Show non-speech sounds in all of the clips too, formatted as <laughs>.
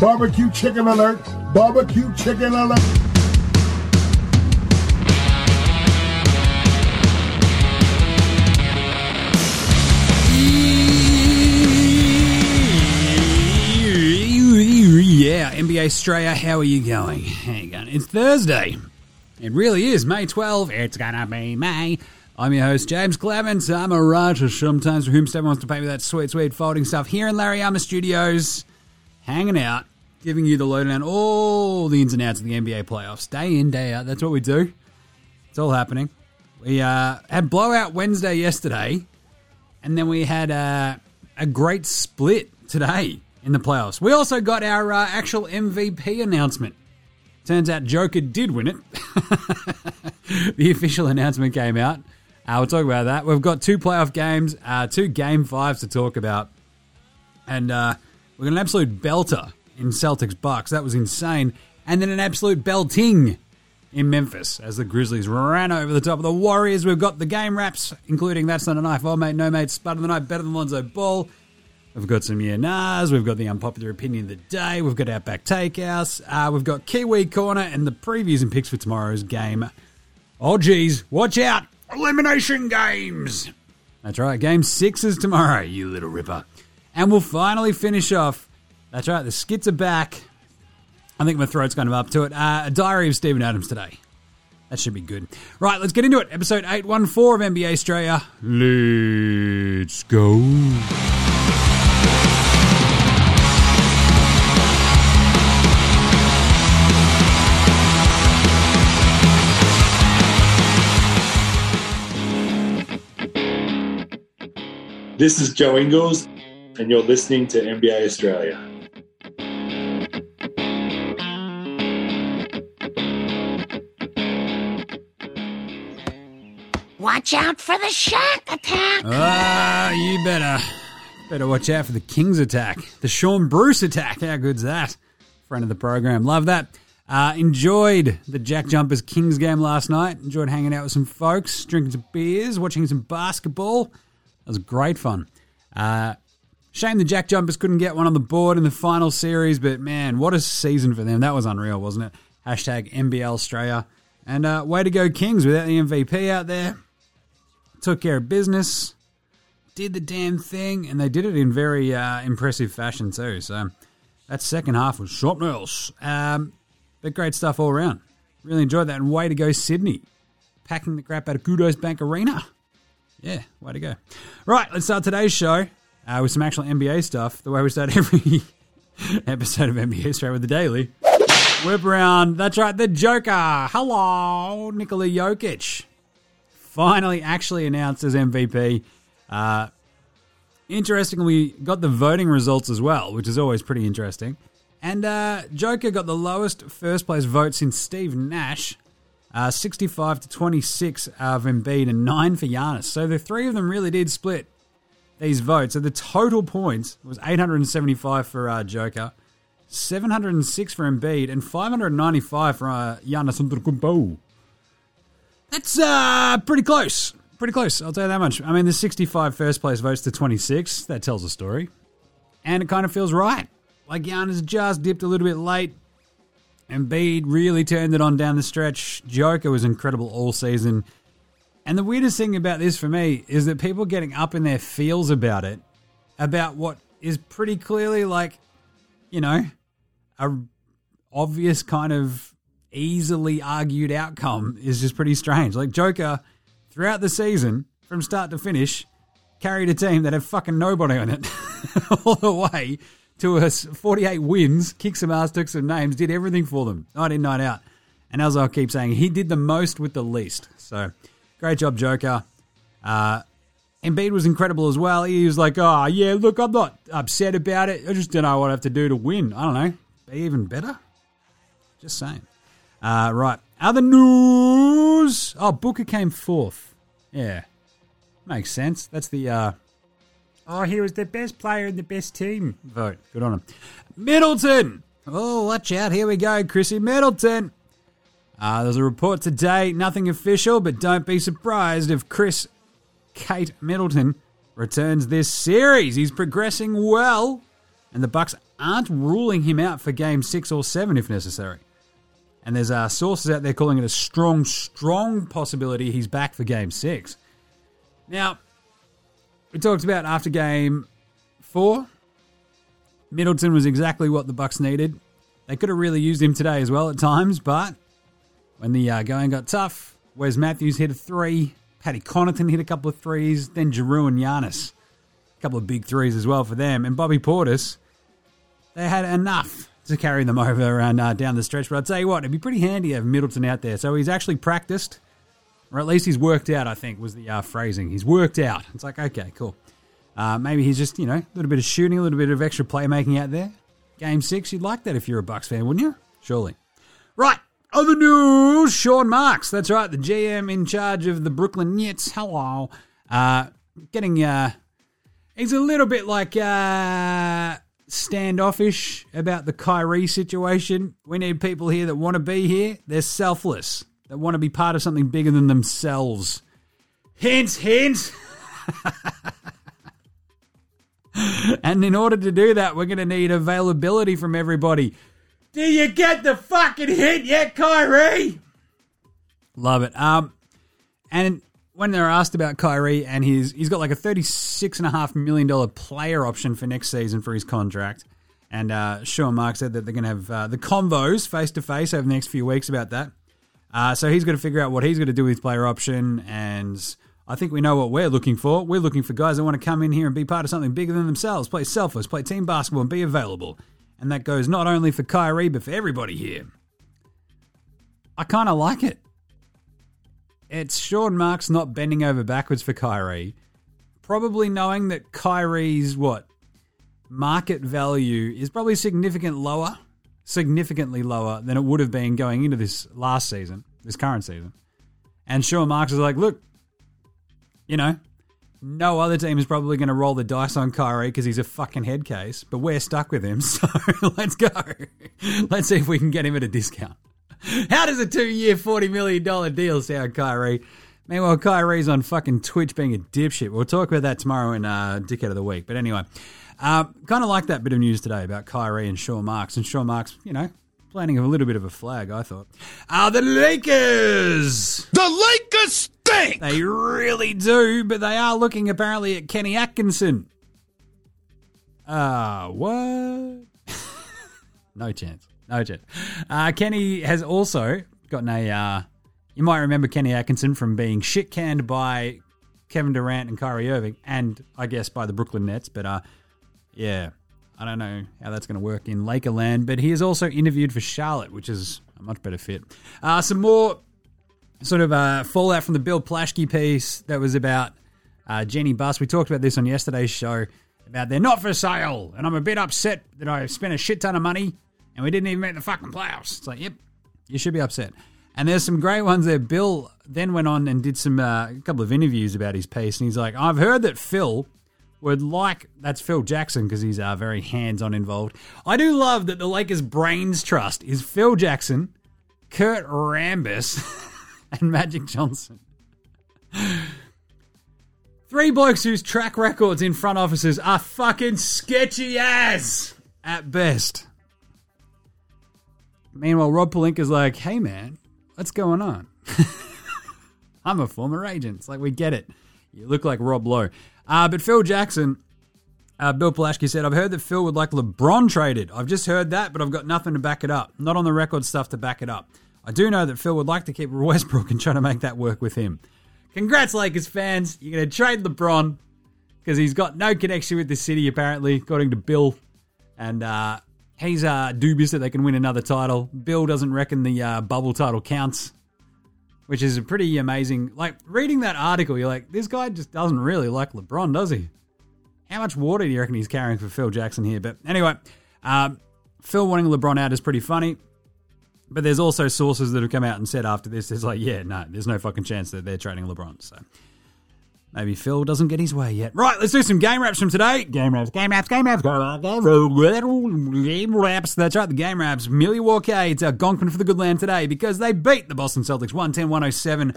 Barbecue chicken alert! Barbecue chicken alert! Yeah, NBA Straya, how are you going? How you going? It's Thursday. It really is May 12. It's gonna be May. I'm your host, James Clements. I'm a writer sometimes for whom wants to pay me that sweet, sweet folding stuff here in Larry Armour Studios, hanging out, giving you the lowdown, all the ins and outs of the NBA playoffs, day in, day out. That's what we do. It's all happening. We uh, had blowout Wednesday yesterday, and then we had uh, a great split today in the playoffs. We also got our uh, actual MVP announcement. Turns out Joker did win it. <laughs> the official announcement came out. Uh, we'll talk about that. We've got two playoff games, uh, two game fives to talk about. And uh, we got an absolute belter in Celtics Bucks. That was insane. And then an absolute belting in Memphis as the Grizzlies ran over the top of the Warriors. We've got the game wraps, including That's Not a Knife, Oh Mate, No Mate, Spud of the Night, Better Than Lonzo Ball. We've got some yeah. We've got the unpopular opinion of the day. We've got Outback Takehouse. Uh, we've got Kiwi Corner and the previews and picks for tomorrow's game. Oh, geez, watch out! Elimination games! That's right, game six is tomorrow, you little ripper. And we'll finally finish off. That's right, the skits are back. I think my throat's kind of up to it. Uh, a diary of Steven Adams today. That should be good. Right, let's get into it. Episode 814 of NBA Straya. Let's go. This is Joe Ingles, and you're listening to NBA Straya. Watch out for the shark attack. Ah, you better better watch out for the Kings attack, the Shaun Bruce attack. How good's that? Friend of the program, love that. Uh, enjoyed the Jack Jumpers Kings game last night. Enjoyed hanging out with some folks, drinking some beers, watching some basketball. That was great fun. Uh, shame the Jack Jumpers couldn't get one on the board in the final series, but man, what a season for them. That was unreal, wasn't it? Hashtag NBL Australia. And uh, way to go, Kings, without the MVP out there. Took care of business, did the damn thing, and they did it in very uh, impressive fashion, too. So that second half was something else. Um, but great stuff all around. Really enjoyed that. And way to go, Sydney. Packing the crap out of Kudos Bank Arena. Yeah, way to go. Right, let's start today's show uh, with some actual NBA stuff. The way we start <laughs> every episode of NBA Straya with the daily. Whip around. That's right, the Joker. Hello, Nikola Jokic. Finally, actually announced as MVP. Uh, interestingly, got the voting results as well, which is always pretty interesting. And uh, Joker got the lowest first place vote since Steve Nash, uh, 65 to 26 of Embiid and 9 for Giannis. So the three of them really did split these votes. So the total points was 875 for uh, Joker, 706 for Embiid, and 595 for uh, Giannis Antetokounmpo. That's uh, pretty close. Pretty close, I'll tell you that much. I mean, the 65 first place votes to 26, that tells a story. And it kind of feels right. Like Giannis just dipped a little bit late. Embiid really turned it on down the stretch. Joker was incredible all season. And the weirdest thing about this for me is that people getting up in their feels about it, about what is pretty clearly like, you know, a obvious kind of easily argued outcome is just pretty strange. Like Joker, throughout the season, from start to finish, carried a team that had fucking nobody on it <laughs> all the way to us 48 wins, kicked some ass, took some names, did everything for them, night in, night out. And as I keep saying, he did the most with the least. So, great job, Joker. Uh, Embiid was incredible as well. He was like, oh, yeah, look, I'm not upset about it. I just don't know what I have to do to win. I don't know. Be even better? Just saying. Uh, right. Other news. Oh, Booker came fourth. Yeah. Makes sense. That's the uh, Oh, he was the best player in the best team vote. Good on him. Middleton. Oh, watch out. Here we go. Chrissy Middleton. Uh, there's a report today, nothing official, but don't be surprised if Chris Kate Middleton returns this series. He's progressing well, and the Bucks aren't ruling him out for game six or seven if necessary. And there's uh, sources out there calling it a strong, strong possibility he's back for game six. Now, we talked about after game four, Middleton was exactly what the Bucks needed. They could have really used him today as well at times, but when the uh, going got tough, Wes Matthews hit a three, Paddy Connaughton hit a couple of threes, then Jrue and Giannis, a couple of big threes as well for them, and Bobby Portis, they had enough to carry them <laughs> over and uh, down the stretch. But I'd tell you what, it'd be pretty handy to have Middleton out there. So he's actually practiced, or at least he's worked out. I think was the uh, phrasing. He's worked out. It's like okay, cool. Uh, maybe he's just you know a little bit of shooting, a little bit of extra playmaking out there. Game six, you'd like that if you're a Bucks fan, wouldn't you? Surely. Right. Other news, Sean Marks. That's right, the GM in charge of the Brooklyn Nets. Hello. Uh, getting, uh, he's a little bit like, uh, standoffish about the Kyrie situation. We need people here that want to be here. They're selfless, they want to be part of something bigger than themselves. Hint, hint. <laughs> and in order to do that, we're going to need availability from everybody. Do you get the fucking hit yet, Kyrie? Love it. Um, and when they're asked about Kyrie and his, he's got like a thirty-six and a half million dollar player option for next season for his contract. And uh, Sean Mark said that they're going to have uh, the convos face to face over the next few weeks about that. Uh, so he's got to figure out what he's going to do with his player option. And I think we know what we're looking for. We're looking for guys that want to come in here and be part of something bigger than themselves, play selfless, play team basketball, and be available. And that goes not only for Kyrie, but for everybody here. I kind of like it. It's Sean Marks not bending over backwards for Kyrie. Probably knowing that Kyrie's what? Market value is probably significant lower, significantly lower than it would have been going into this last season, this current season. And Sean Marks is like, look, you know, no other team is probably going to roll the dice on Kyrie because he's a fucking head case, but we're stuck with him, <laughs> so let's go. Let's see if we can get him at a discount. How does a two year, $40 million deal sound, Kyrie? Meanwhile, Kyrie's on fucking Twitch being a dipshit. We'll talk about that tomorrow in uh, Dickhead of the Week. But anyway, uh, kind of like that bit of news today about Kyrie and Sean Marks. And Sean Marks, you know, planting a little bit of a flag, I thought. Uh, the Lakers! The Lakers stink! They really do, but they are looking apparently at Kenny Atkinson. Uh, what? <laughs> no chance. No chance. Uh, Kenny has also gotten a. Uh, you might remember Kenny Atkinson from being shit canned by Kevin Durant and Kyrie Irving, and I guess by the Brooklyn Nets. But uh, yeah, I don't know how that's going to work in Lakerland. But he is also interviewed for Charlotte, which is a much better fit. Uh, some more sort of uh, fallout from the Bill Plaschke piece that was about uh, Jenny Buss. We talked about this on yesterday's show about they're not for sale, and I'm a bit upset that I spent a shit ton of money and we didn't even make the fucking playoffs. It's like, yep, you should be upset. And there's some great ones there. Bill then went on and did some uh, a couple of interviews about his piece, and he's like, I've heard that Phil would like that's Phil Jackson because he's uh, very hands-on involved. I do love that the Lakers brains trust is Phil Jackson, Kurt Rambis, <laughs> and Magic Johnson. Three blokes whose track records in front offices are fucking sketchy as at best. Meanwhile, Rob Pelinka's like, hey man, what's going on? <laughs> I'm a former agent. It's like, we get it. You look like Rob Lowe. Uh, but Phil Jackson, uh, Bill Plaschke said, I've heard that Phil would like LeBron traded. I've just heard that, but I've got nothing to back it up. Not on the record stuff to back it up. I do know that Phil would like to keep <laughs> Westbrook and try to make that work with him. Congrats, Lakers fans. You're going to trade LeBron because he's got no connection with the city, apparently, according to Bill. And uh, he's uh, dubious that they can win another title. Bill doesn't reckon the uh, bubble title counts, which is a pretty amazing. Like, reading that article, you're like, this guy just doesn't really like LeBron, does he? How much water do you reckon he's carrying for Phil Jackson here? But anyway, um, Phil wanting LeBron out is pretty funny. But there's also sources that have come out and said after this, it's like, yeah, no, there's no fucking chance that they're trading LeBron. So maybe Phil doesn't get his way yet. Right, let's do some game wraps from today. Game wraps, game wraps, game wraps, game wraps. That's right, the game wraps. Milwaukee, it's Algonquin for the good land today because they beat the Boston Celtics 110 107.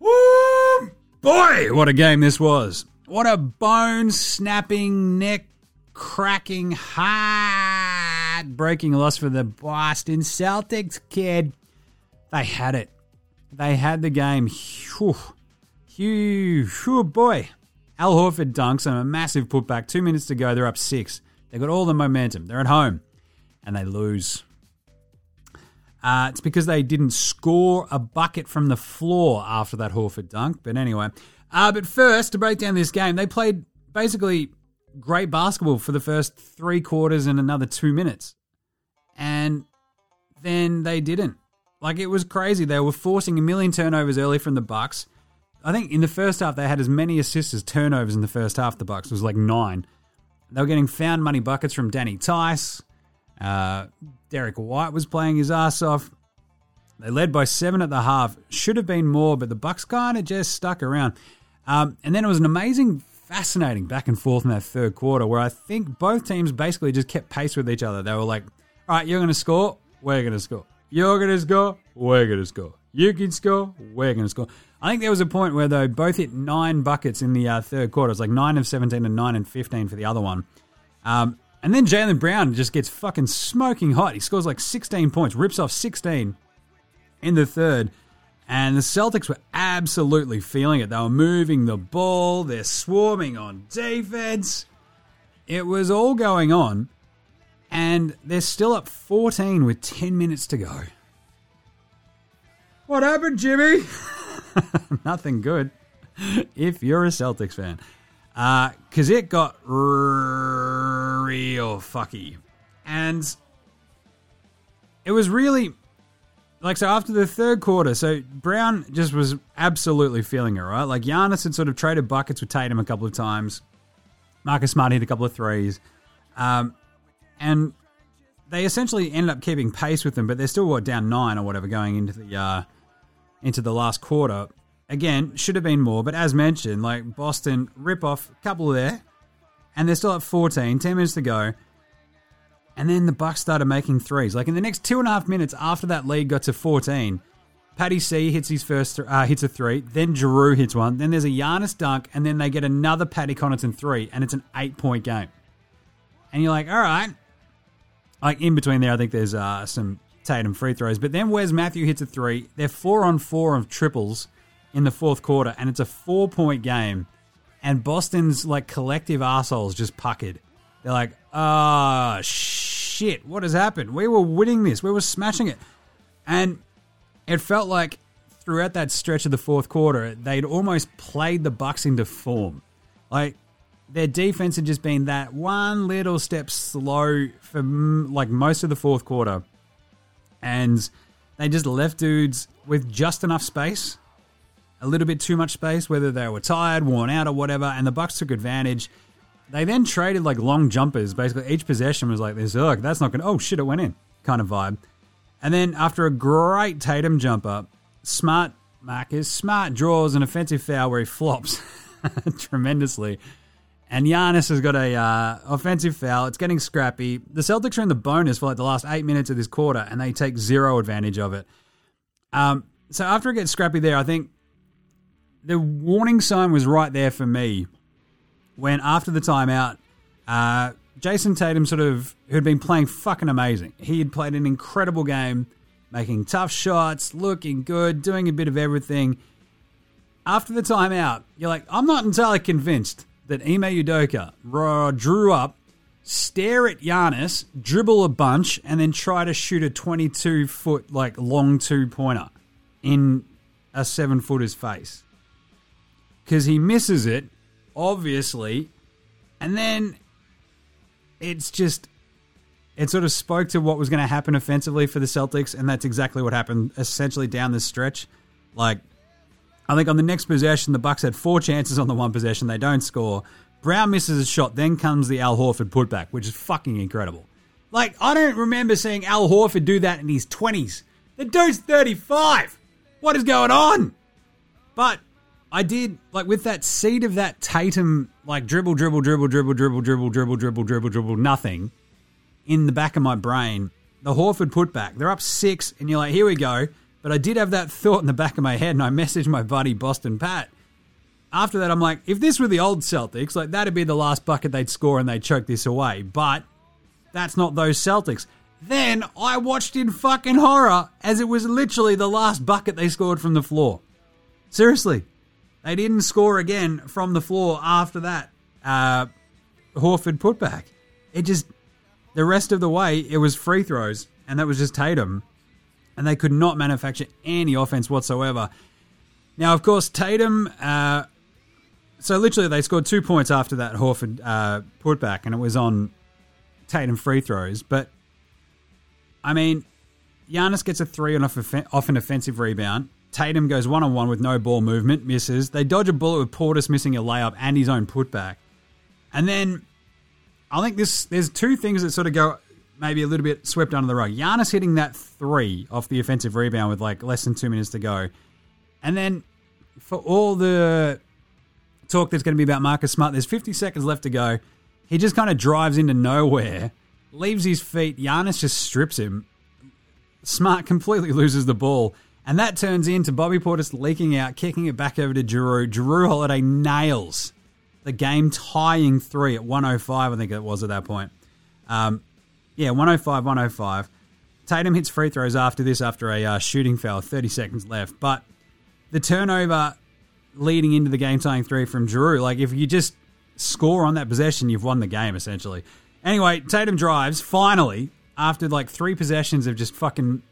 Woo! Boy, what a game this was. What a bone snapping, neck cracking, heart-breaking loss for the Boston Celtics, kid. They had it. They had the game. Phew. Phew. Phew, boy. Al Horford dunks on a massive putback. Two minutes to go. They're up six. They've got all the momentum. They're at home. And they lose. Uh, it's because they didn't score a bucket from the floor after that Horford dunk. But anyway. Uh, but first, to break down this game, they played basically great basketball for the first three quarters and another two minutes. And then they didn't. Like it was crazy. They were forcing a million turnovers early from the Bucks. I think in the first half they had as many assists as turnovers in the first half. The Bucks it was like nine. They were getting found money buckets from Danny Theis. Uh, Derrick White was playing his ass off. They led by seven at the half. Should have been more, but the Bucks kind of just stuck around. Um, and then it was an amazing, fascinating back and forth in that third quarter where I think both teams basically just kept pace with each other. They were like, all right, you're going to score, we're going to score. You're going to score, we're going to score. You can score, we're going to score. I think there was a point where they both hit nine buckets in the uh, third quarter. It's like 9 of 17 and 9 and 15 for the other one. Um, and then Jaylen Brown just gets fucking smoking hot. He scores like 16 points, rips off 16 in the third. And the Celtics were absolutely feeling it. They were moving the ball, they're swarming on defense. It was all going on. And they're still up 14 with 10 minutes to go. What happened, Jimmy? <laughs> Nothing good if you're a Celtics fan. Because uh, it got real fucky. And it was really like so after the third quarter, so Brown just was absolutely feeling it, right? Like Giannis had sort of traded buckets with Tatum a couple of times. Marcus Smart hit a couple of threes. Um, and they essentially ended up keeping pace with them, but they're still what down nine or whatever going into the uh, into the last quarter. Again, should have been more, but as mentioned, like Boston rip off a couple there, and they're still at 14, 10 minutes to go. And then the Bucks started making threes. Like in the next two and a half minutes after that lead got to 14, Patty C hits his first th- uh, hits a three. Then Jrue hits one. Then there's a Giannis dunk, and then they get another Patty Connaughton three, and it's an eight point game. And you're like, all right. Like in between there, I think there's uh, some Tatum free throws. But then Wes Matthew hits a three. They're four on four of triples in the fourth quarter, and it's a four point game. And Boston's like collective assholes just puckered. They're like, ah, oh, shit, what has happened? We were winning this, we were smashing it. And it felt like throughout that stretch of the fourth quarter, they'd almost played the Bucks into form. Like their defense had just been that one little step slow for like most of the fourth quarter, and they just left dudes with just enough space, a little bit too much space, whether they were tired, worn out, or whatever. And the Bucks took advantage. They then traded like long jumpers. Basically, each possession was like this. Oh, that's not going. to Oh shit, it went in. Kind of vibe. And then after a great Tatum jumper, smart Marcus smart draws an offensive foul where he flops <laughs> tremendously. And Giannis has got a uh, offensive foul. It's getting scrappy. The Celtics are in the bonus for like the last eight minutes of this quarter, and they take zero advantage of it. Um, so after it gets scrappy there, I think the warning sign was right there for me when after the timeout, uh, Jayson Tatum sort of who had been playing fucking amazing. He had played an incredible game, making tough shots, looking good, doing a bit of everything. After the timeout, you're like, I'm not entirely convinced that Ime Udoka drew up, stare at Giannis, dribble a bunch, and then try to shoot a 22 foot like long two pointer in a seven footer's face because he misses it obviously. And then it's just it sort of spoke to what was going to happen offensively for the Celtics, and that's exactly what happened essentially down this stretch. Like, I think on the next possession, the Bucks had four chances on the one possession, they don't score. Brown misses a shot, then comes the Al Horford putback, which is fucking incredible. Like, I don't remember seeing Al Horford do that in his 20s. The dude's 35. What is going on? But I did like with that seed of that Tatum like dribble, dribble, dribble, dribble, dribble, dribble, dribble, dribble, dribble, dribble, nothing in the back of my brain. The Horford putback, they're up six, and you're like, here we go. But I did have that thought in the back of my head, and I messaged my buddy Boston Pat after that, I'm like, if this were the old Celtics, like that'd be the last bucket they'd score and they'd choke this away. But that's not those Celtics. Then I watched in fucking horror as it was literally the last bucket they scored from the floor. Seriously, they didn't score again from the floor after that. Uh, Horford putback. It just the rest of the way it was free throws, and that was just Tatum, and they could not manufacture any offense whatsoever. Now, of course, Tatum. Uh, so literally, they scored two points after that Horford uh, putback, and it was on Tatum free throws. But I mean, Giannis gets a three off, off an offensive rebound. Tatum goes one on one with no ball movement, misses. They dodge a bullet with Portis missing a layup and his own putback. And then I think this there's two things that sort of go maybe a little bit swept under the rug. Giannis hitting that three off the offensive rebound with like less than two minutes to go. And then for all the talk that's going to be about Marcus Smart, there's 50 seconds left to go. He just kind of drives into nowhere, leaves his feet. Giannis just strips him. Smart completely loses the ball. And that turns into Bobby Portis leaking out, kicking it back over to Jrue. Jrue Holiday nails the game tying three at 105, I think it was at that point. Um, yeah, 105, 105. Tatum hits free throws after this, after a uh, shooting foul, 30 seconds left. But the turnover leading into the game tying three from Jrue, like if you just score on that possession, you've won the game essentially. Anyway, Tatum drives finally after like three possessions of just fucking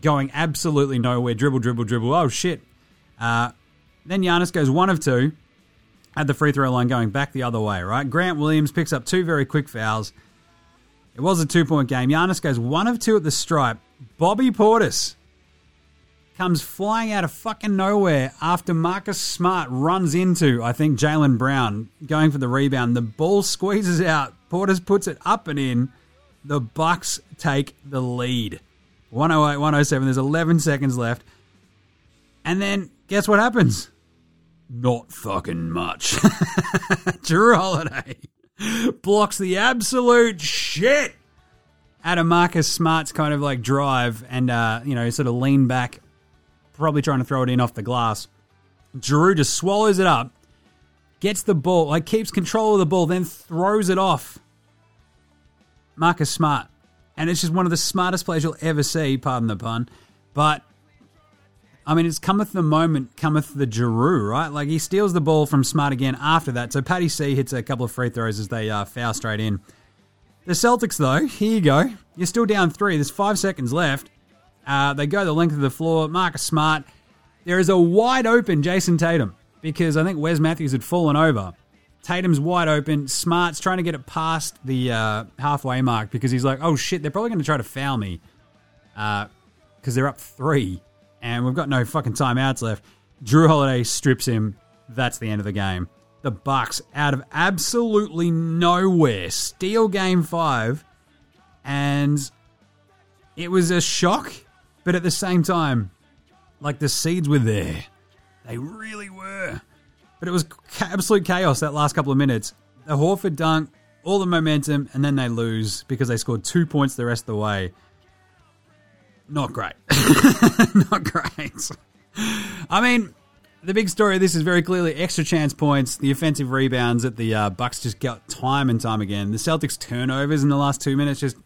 going absolutely nowhere. Dribble, dribble, dribble. Oh shit. Uh, then Giannis goes one of two at the free throw line going back the other way, right? Grant Williams picks up two very quick fouls. It was a two point game. Giannis goes one of two at the stripe. Bobby Portis comes flying out of fucking nowhere after Marcus Smart runs into, I think, Jaylen Brown going for the rebound. The ball squeezes out. Portis puts it up and in. The Bucks take the lead. 108, 107. There's 11 seconds left. And then guess what happens? Not fucking much. <laughs> Jrue Holiday <laughs> blocks the absolute shit out of Marcus Smart's kind of like drive and, uh, you know, sort of lean back, probably trying to throw it in off the glass. Jrue just swallows it up, gets the ball, like keeps control of the ball, then throws it off. Marcus Smart. And it's just one of the smartest plays you'll ever see, pardon the pun. But I mean, it's cometh the moment, cometh the Jrue, right? Like he steals the ball from Smart again after that. So Patty C hits a couple of free throws as they uh, foul straight in. The Celtics, though, here you go. You're still down three. There's five seconds left. Uh, they go the length of the floor. Marcus Smart. There is a wide open Jayson Tatum because I think Wes Matthews had fallen over. Tatum's wide open. Smart's trying to get it past the uh, halfway mark because he's like, oh shit, they're probably going to try to foul me because uh, they're up three and we've got no fucking timeouts left. Jrue Holiday strips him. That's the end of the game. The Bucks, out of absolutely nowhere, steal Game Five, and it was a shock. But at the same time, like the seeds were there, they really were. But it was absolute chaos that last couple of minutes. The Horford dunk, all the momentum, and then they lose because they scored two points the rest of the way not great. <laughs> not great. I mean, the big story of this is very clearly extra chance points, the offensive rebounds that the uh, Bucks just got time and time again. The Celtics turnovers in the last two minutes just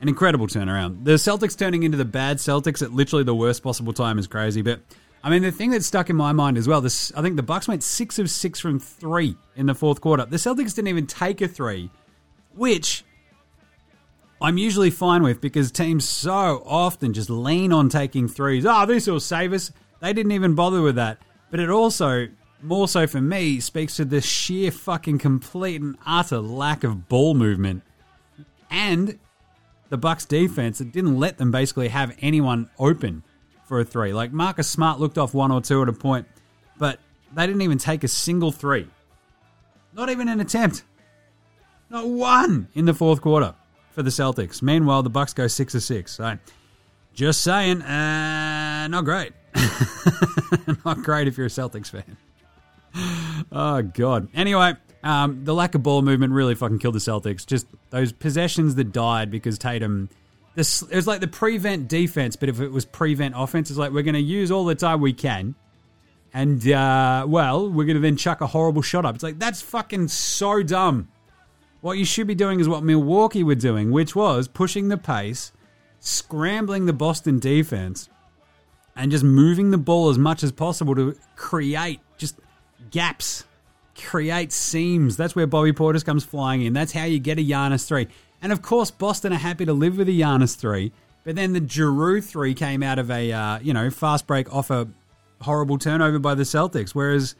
an incredible turnaround. The Celtics turning into the bad Celtics at literally the worst possible time is crazy. But I mean, the thing that stuck in my mind as well, this I think the Bucks went six of six from three in the fourth quarter. The Celtics didn't even take a three, which I'm usually fine with because teams so often just lean on taking threes. Oh, this will save us. They didn't even bother with that. But it also, more so for me, speaks to the sheer fucking complete and utter lack of ball movement. And the Bucks defense that didn't let them basically have anyone open for a three. Like Marcus Smart looked off one or two at a point, but they didn't even take a single three. Not even an attempt. Not one in the fourth quarter for the Celtics. Meanwhile, the Bucks go six of six. So, just saying, uh, not great. <laughs> not great if you're a Celtics fan. Oh God. Anyway, um, the lack of ball movement really fucking killed the Celtics. Just those possessions that died because Tatum. This it was like the prevent defense, but if it was prevent offense, it's like we're going to use all the time we can, And, uh, well, we're going to then chuck a horrible shot up. It's like, that's fucking so dumb. What you should be doing is what Milwaukee were doing, which was pushing the pace, scrambling the Boston defense, and just moving the ball as much as possible to create just gaps, create seams. That's where Bobby Portis comes flying in. That's how you get a Giannis three. And of course, Boston are happy to live with a Giannis three. But then the Jrue three came out of a uh, you know fast break off a horrible turnover by the Celtics, whereas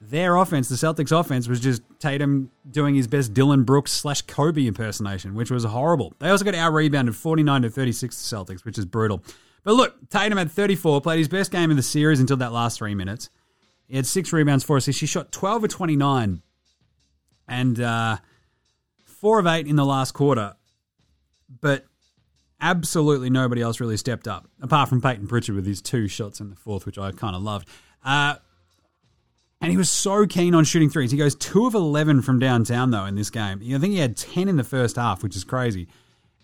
their offense, the Celtics offense, was just Tatum doing his best Dillon Brooks slash Kobe impersonation, which was horrible. They also got out rebounded 49 to 36 to Celtics, which is brutal. But look, Tatum had 34, played his best game in the series until that last three minutes. He had six rebounds, four assists. He shot 12 of 29 and uh, four of eight in the last quarter. But absolutely nobody else really stepped up, apart from Peyton Pritchard with his two shots in the fourth, which I kind of loved. Uh, and he was so keen on shooting threes. He goes two of 11 from downtown, though, in this game. I think he had 10 in the first half, which is crazy.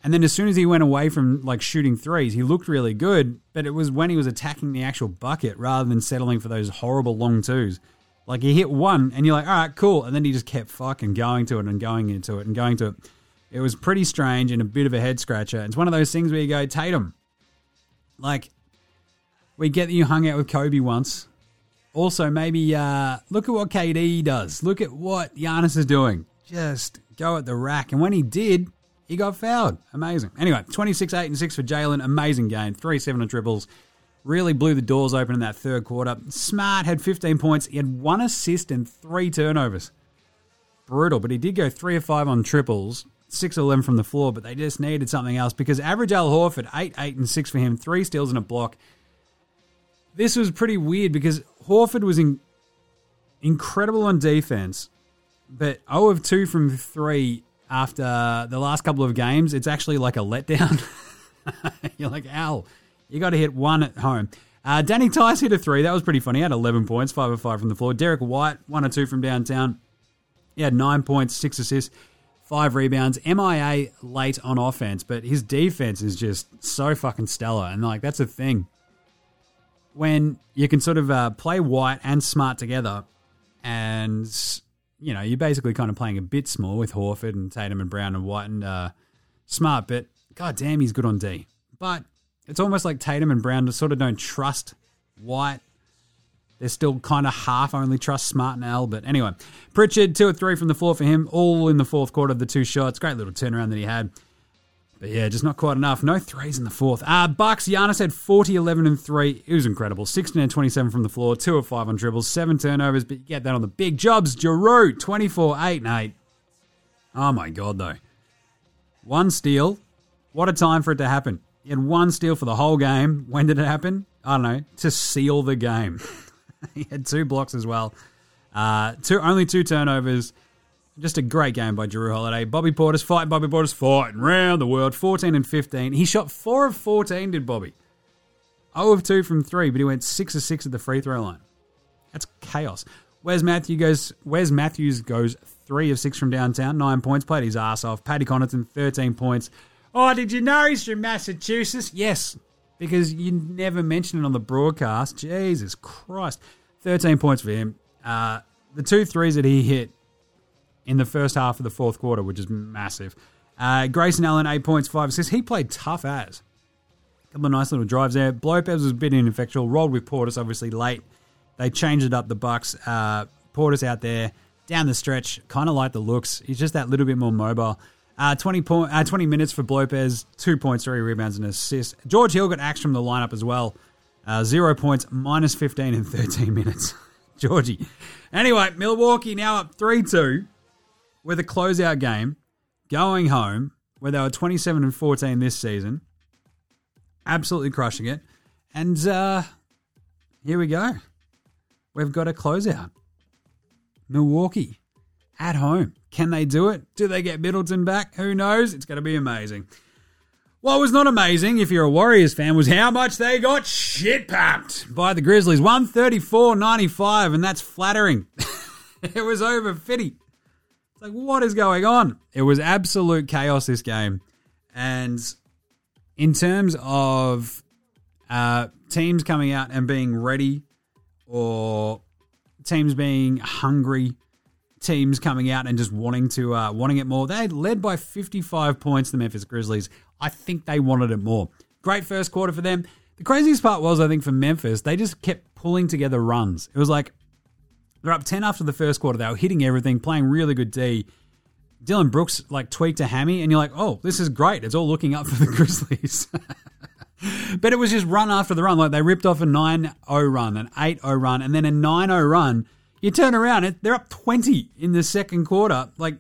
And then as soon as he went away from like shooting threes, he looked really good, but it was when he was attacking the actual bucket rather than settling for those horrible long twos. Like he hit one and you're like, all right, cool. And then he just kept fucking going to it and going into it and going to it. It was pretty strange and a bit of a head scratcher. It's one of those things where you go, Tatum, like, we get that you hung out with Kobe once. Also, maybe uh, look at what KD does. Look at what Giannis is doing. Just go at the rack. And when he did, he got fouled. Amazing. Anyway, 26 8 and 6 for Jaylen. Amazing game. 3 7 on triples. Really blew the doors open in that third quarter. Smart had 15 points. He had one assist and three turnovers. Brutal, but he did go 3 of 5 on triples. 6 11 from the floor, but they just needed something else because average Al Horford, 8 8 and 6 for him, three steals and a block. This was pretty weird because Horford was in, incredible on defense, but 0 of 2 from 3 after the last couple of games. It's actually like a letdown. <laughs> You're like, Al, you got to hit one at home. Uh, Danny Theis hit a three. That was pretty funny. He had 11 points, 5 of 5 from the floor. Derrick White, 1 or 2 from downtown. He had 9 points, 6 assists five rebounds. MIA late on offense, but his defense is just so fucking stellar. And like that's a thing. When you can sort of uh, play White and Smart together, and you know you're basically kind of playing a bit small with Horford and Tatum and Brown and White and uh, Smart, but god damn, he's good on D. But it's almost like Tatum and Brown sort of don't trust White they're still kind of half only trust Smart and Al. But anyway, Pritchard, two or three from the floor for him, all in the fourth quarter of the two shots. Great little turnaround that he had. But yeah, just not quite enough. No threes in the fourth. Uh, Bucks, Giannis had 40, 11, and 3. It was incredible. 16 and 27 from the floor, 2 of 5 on dribbles, 7 turnovers, but you get that on the big jobs. Jrue, 24, 8, and 8. Oh my God, though. One steal. What a time for it to happen. He had one steal for the whole game. When did it happen? I don't know. To seal the game. <laughs> he had two blocks as well. Uh, two only two turnovers. Just a great game by Jrue Holiday. Bobby Portis fighting, Bobby Portis fighting round the world. 14 and 15. He shot 4 of 14, did Bobby. 0 of 2 from 3, but he went 6 of 6 at the free throw line. That's chaos. Wes Matthews goes Wes Matthews goes 3 of 6 from downtown, 9 points, played his ass off. Paddy Connaughton 13 points. Oh, did you know he's from Massachusetts? Yes, because you never mention it on the broadcast. Jesus Christ. 13 points for him. Uh, the two threes that he hit in the first half of the fourth quarter, which is massive. Uh, Grayson Allen, eight points, five assists. He played tough as. A couple of nice little drives there. Lopez was a bit ineffectual. Rolled with Portis, obviously late. They changed it up. The Bucks. Uh, Portis out there down the stretch, kind of like the looks. He's just that little bit more mobile. Uh, 20, point, uh, 20 minutes for Lopez, two points, three rebounds, and assist. George Hill got axe from the lineup as well. Uh, zero points, minus 15 in 13 <laughs> minutes. Georgie. Anyway, Milwaukee now up 3 2 with a closeout game, going home, where they were 27 and 14 this season. Absolutely crushing it. And uh, here we go. We've got a closeout. Milwaukee at home. Can they do it? Do they get Middleton back? Who knows? It's going to be amazing. What was not amazing, if you're a Warriors fan, was how much they got shit papped by the Grizzlies. 134.95, and that's flattering. <laughs> it was over 50. Like, what is going on? It was absolute chaos this game. And in terms of uh, teams coming out and being ready or teams being hungry, teams coming out and just wanting to uh, wanting it more. They led by 55 points. The Memphis Grizzlies. I think they wanted it more. Great first quarter for them. The craziest part was, I think, for Memphis, they just kept pulling together runs. It was like they're up 10 after the first quarter. They were hitting everything, playing really good D. Dillon Brooks like tweaked a hammy, and you're like, oh, this is great. It's all looking up for the <laughs> Grizzlies. <laughs> but it was just run after the run. Like they ripped off a 9 0 run, an 8 0 run, and then a 9 0 run. You turn around, they're up 20 in the second quarter. Like,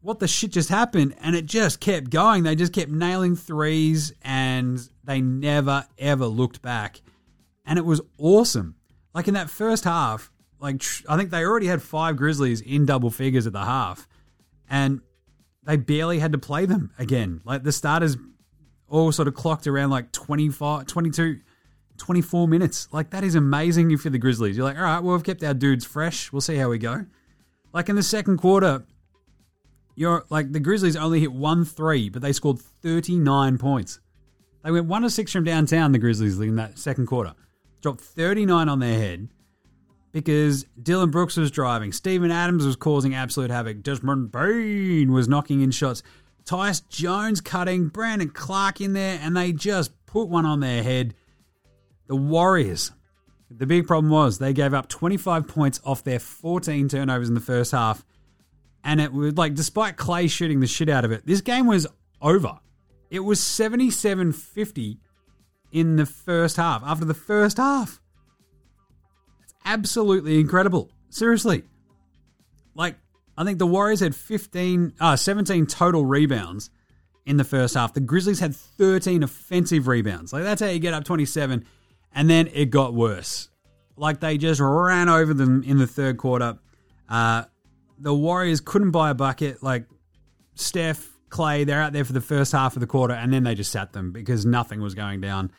what the shit just happened? And it just kept going. They just kept nailing threes, and they never, ever looked back. And it was awesome. Like in that first half, like I think they already had five Grizzlies in double figures at the half and they barely had to play them again. Like the starters all sort of clocked around like 25, 22, 24 minutes. Like that is amazing you're the Grizzlies. You're like, all right, well, we've kept our dudes fresh. We'll see how we go. Like in the second quarter, you're like the Grizzlies only hit one three, but they scored 39 points. They went one to six from downtown, the Grizzlies, in that second quarter. Dropped 39 on their head because Dillon Brooks was driving. Steven Adams was causing absolute havoc. Desmond Bane was knocking in shots. Tyus Jones cutting. Brandon Clarke in there, and they just put one on their head. The Warriors. The big problem was they gave up 25 points off their 14 turnovers in the first half. And it was like, despite Clay shooting the shit out of it, this game was over. It was 77 50 in the first half. After the first half absolutely incredible. Seriously. Like, I think the Warriors had 15, uh, 17 total rebounds in the first half. The Grizzlies had 13 offensive rebounds. Like, that's how you get up 27. And then it got worse. Like, they just ran over them in the third quarter. Uh, the Warriors couldn't buy a bucket. Like, Steph, Clay, they're out there for the first half of the quarter, and then they just sat them because nothing was going down.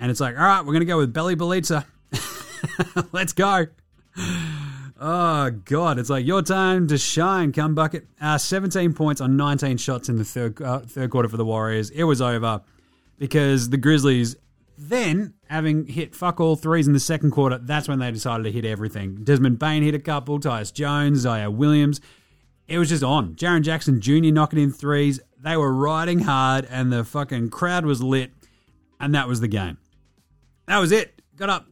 And it's like, all right, we're going to go with Belly Bjelica. <laughs> Let's go. Oh God! It's like your time to shine. Come bucket. Uh, Seventeen points on nineteen shots in the third uh, third quarter for the Warriors. It was over because the Grizzlies then, having hit fuck all threes in the second quarter, that's when they decided to hit everything. Desmond Bane hit a couple. Tyus Jones, Ziaire Williams. It was just on. Jaren Jackson Jr. knocking in threes. They were riding hard, and the fucking crowd was lit, and that was the game. That was it. Got up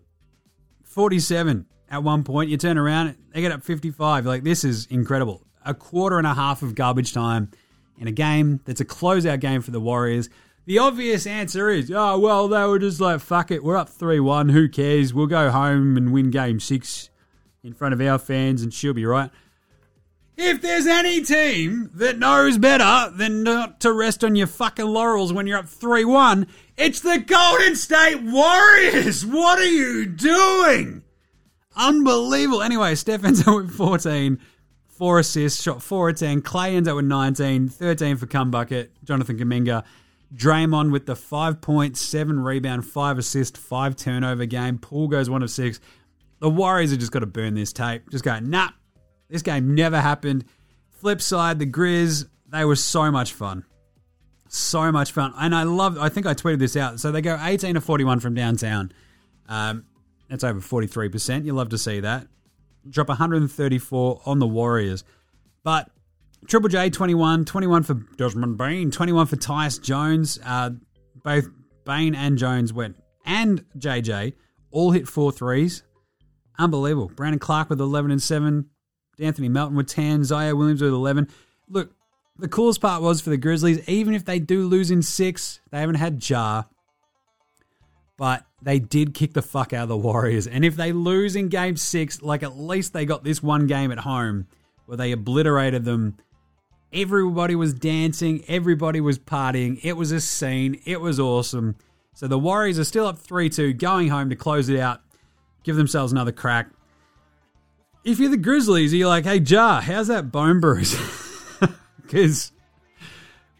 47 at one point. You turn around, they get up 55. Like, this is incredible. A quarter and a half of garbage time in a game that's a closeout game for the Warriors. The obvious answer is, oh, well, they were just like, fuck it, we're up 3 1. Who cares? We'll go home and win game six in front of our fans and she'll be right. If there's any team that knows better than not to rest on your fucking laurels when you're up 3 1, it's the Golden State Warriors. What are you doing? Unbelievable. Anyway, Steph ends up with 14, four assists, shot 4 of 10. Clay ends up with 19, 13 for come bucket. Jonathan Kuminga. Draymond with the 5.7 rebound, 5 assist, 5 turnover game. Poole goes 1 of 6. The Warriors have just got to burn this tape. Just go, nah, this game never happened. Flip side, the Grizz, they were so much fun so much fun. And I love, I think I tweeted this out. So they go 18 to 41 from downtown. Um, that's over 43%. You love to see that. Drop 134 on the Warriors. But Triple J 21, 21 for Desmond Bane, 21 for Tyus Jones. Uh, both Bane and Jones went, and JJ all hit four threes. Unbelievable. Brandon Clarke with 11 and 7. Anthony Melton with 10. Ziaire Williams with 11. Look, the coolest part was for the Grizzlies, even if they do lose in six, they haven't had Ja, But they did kick the fuck out of the Warriors. And if they lose in game six, like at least they got this one game at home where they obliterated them. Everybody was dancing, everybody was partying. It was a scene, it was awesome. So the Warriors are still up 3 2, going home to close it out, give themselves another crack. If you're the Grizzlies, you're like, hey, Ja, how's that bone bruise? <laughs> because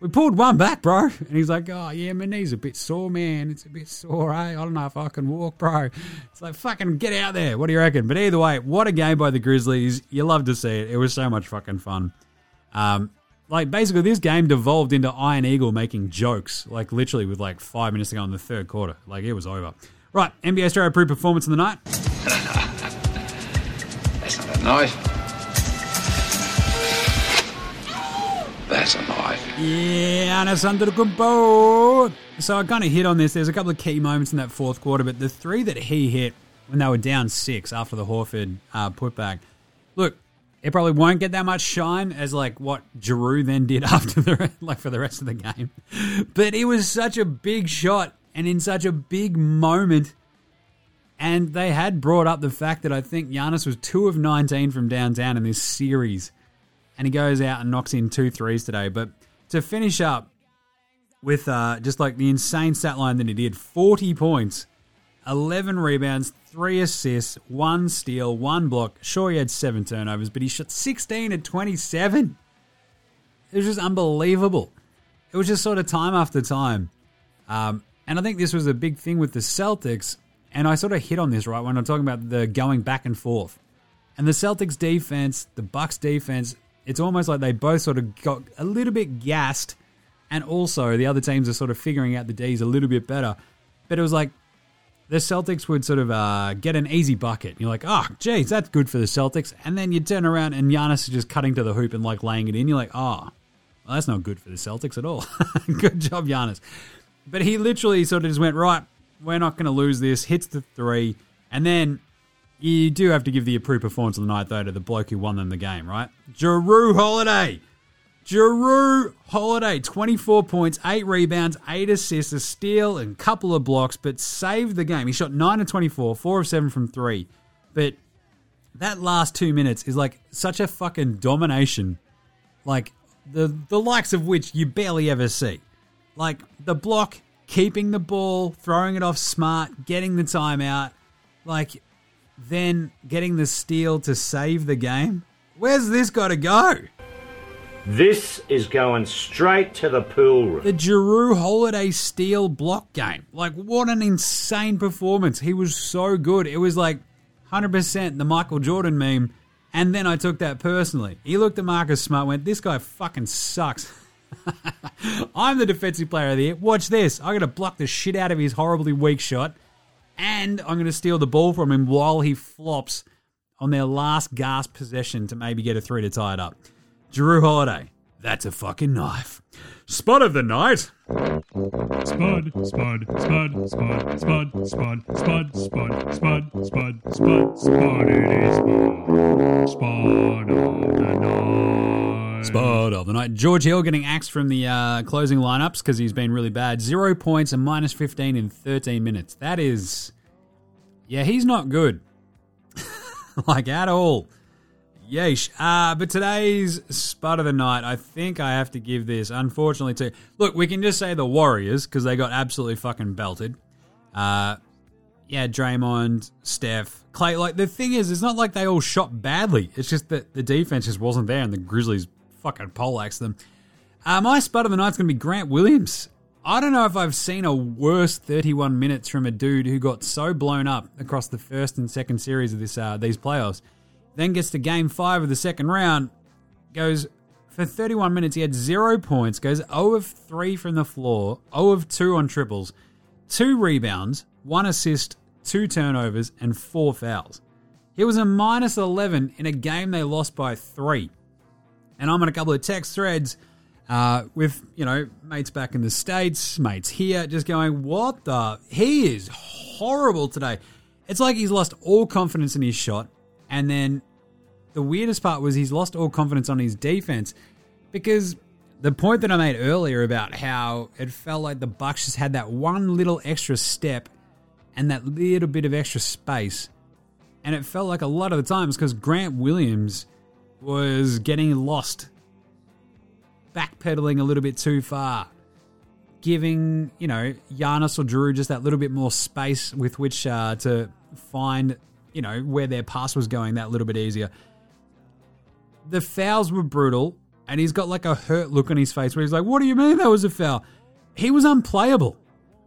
we pulled one back, bro. And he's like, oh, yeah, my knee's a bit sore, man. It's a bit sore, eh? I don't know if I can walk, bro. It's like, fucking get out there. What do you reckon? But either way, what a game by the Grizzlies. You love to see it. It was so much fucking fun. Um, like, basically, this game devolved into Iron Eagle making jokes, like, literally with like five minutes to go in the third quarter. Like, it was over. Right, NBA Straya Approved Performance of the Night. <laughs> That's a knife. That's a knife. Yeah, Giannis Antetokounmpo. So I kind of hit on this. There's a couple of key moments in that fourth quarter, but the three that he hit when they were down six after the Horford uh, putback. Look, it probably won't get that much shine as like what Jrue then did <laughs> after the like for the rest of the game, but it was such a big shot and in such a big moment. And they had brought up the fact that I think Giannis was two of 19 from downtown in this series. And he goes out and knocks in two threes today. But to finish up with uh, just like the insane stat line that he did 40 points, 11 rebounds, three assists, one steal, one block. Sure, he had seven turnovers, but he shot 16 at 27. It was just unbelievable. It was just sort of time after time. Um, and I think this was a big thing with the Celtics. And I sort of hit on this right when I'm talking about the going back and forth. And the Celtics defense, the Bucks defense, it's almost like they both sort of got a little bit gassed. And also the other teams are sort of figuring out the D's a little bit better. But it was like the Celtics would sort of uh, get an easy bucket. You're like, oh, geez, that's good for the Celtics. And then you turn around and Giannis is just cutting to the hoop and like laying it in. You're like, oh, well, that's not good for the Celtics at all. <laughs> good job, Giannis. But he literally sort of just went, right, we're not going to lose this, hits the three. And then you do have to give the approved performance of the night, though, to the bloke who won them the game, right? Jrue Holiday. Jrue Holiday, 24 points, 8 rebounds, 8 assists, a steal, and a couple of blocks, but saved the game. He shot 9 of 24, 4 of 7 from 3. But that last two minutes is like such a fucking domination. Like the the likes of which you barely ever see. Like the block, keeping the ball, throwing it off smart, getting the timeout, like then getting the steal to save the game. Where's this got to go? This is going straight to the pool room. The Jrue Holiday steal block game. Like, what an insane performance. He was so good. It was like 100% the Michael Jordan meme. And then I took that personally. He looked at Marcus Smart went, This guy fucking sucks. I'm the defensive player of the year. Watch this. I'm going to block the shit out of his horribly weak shot. And I'm going to steal the ball from him while he flops on their last gasp possession to maybe get a three to tie it up. Jrue Holiday. That's a fucking knife. Spot of the night. Spud, spud, spud, spud, spud, spud, spud, spud, spud, spud, spud, spud. It is spud. Spud of the night. Spot of the night. George Hill getting axed from the uh, closing lineups because he's been really bad. Zero points and minus 15 in 13 minutes. That is. Yeah, he's not good. <laughs> like, at all. Yeesh. Uh, but today's spot of the night, I think I have to give this, unfortunately, to. Look, we can just say the Warriors because they got absolutely fucking belted. Uh, yeah, Draymond, Steph, Klay. Like, the thing is, it's not like they all shot badly. It's just that the defense just wasn't there and the Grizzlies fucking poleaxed them. Uh, my spot of the night's going to be Grant Williams. I don't know if I've seen a worse 31 minutes from a dude who got so blown up across the first and second series of this uh, these playoffs. Then gets to game five of the second round, goes for 31 minutes. He had zero points, goes 0 of 3 from the floor, 0 of 2 on triples, two rebounds, one assist, two turnovers, and four fouls. He was a minus 11 in a game they lost by three. And I'm on a couple of text threads uh, with, you know, mates back in the States, mates here, just going, what the? He is horrible today. It's like he's lost all confidence in his shot. And then the weirdest part was he's lost all confidence on his defense because the point that I made earlier about how it felt like the Bucks just had that one little extra step and that little bit of extra space. And it felt like a lot of the times because Grant Williams was getting lost, backpedaling a little bit too far, giving, you know, Giannis or Jrue just that little bit more space with which uh, to find, you know, where their pass was going that little bit easier. The fouls were brutal, and he's got like a hurt look on his face where he's like, What do you mean that was a foul? He was unplayable.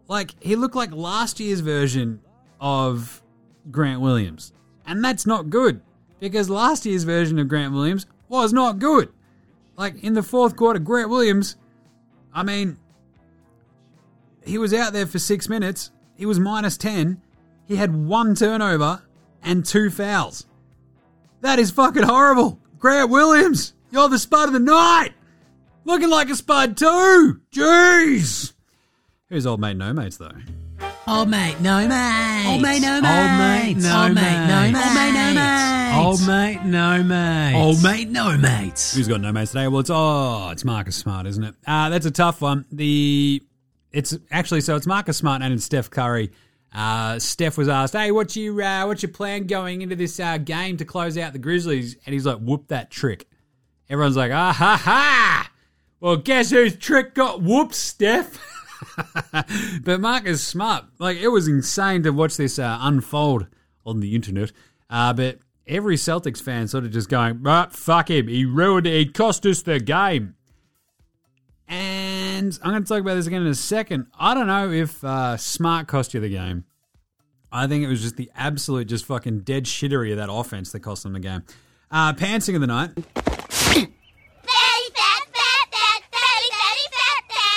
Like, he looked like last year's version of Grant Williams. And that's not good because last year's version of Grant Williams was not good. Like in the fourth quarter, Grant Williams, I mean, he was out there for six minutes. He was minus 10. He had one turnover and two fouls. That is fucking horrible. Grant Williams, you're the spud of the night. Looking like a spud too. Jeez. Who's old mate no mates though? Old mate, no mate. Old mate, no mate, Old mate, mate, no mates. Old mate, no mates. Old mate, no mates. Old mate, no mates. Who's got no mates today? Well, it's oh, it's Marcus Smart, isn't it? Uh, that's a tough one. The it's actually so it's Marcus Smart and it's Steph Curry. Uh, Steph was asked, "Hey, what's your uh, what's your plan going into this uh, game to close out the Grizzlies?" And he's like, "Whoop that trick." Everyone's like, "Ah ha ha!" Well, guess whose trick got whooped, Steph? <laughs> <laughs> but Marcus Smart, like it was insane to watch this uh, unfold on the internet. Uh, but every Celtics fan sort of just going, "But fuck him, he ruined it, he cost us the game." And I'm going to talk about this again in a second. I don't know if uh, Smart cost you the game. I think it was just the absolute, just fucking dead shittery of that offense that cost them the game. Uh, pantsing of the night.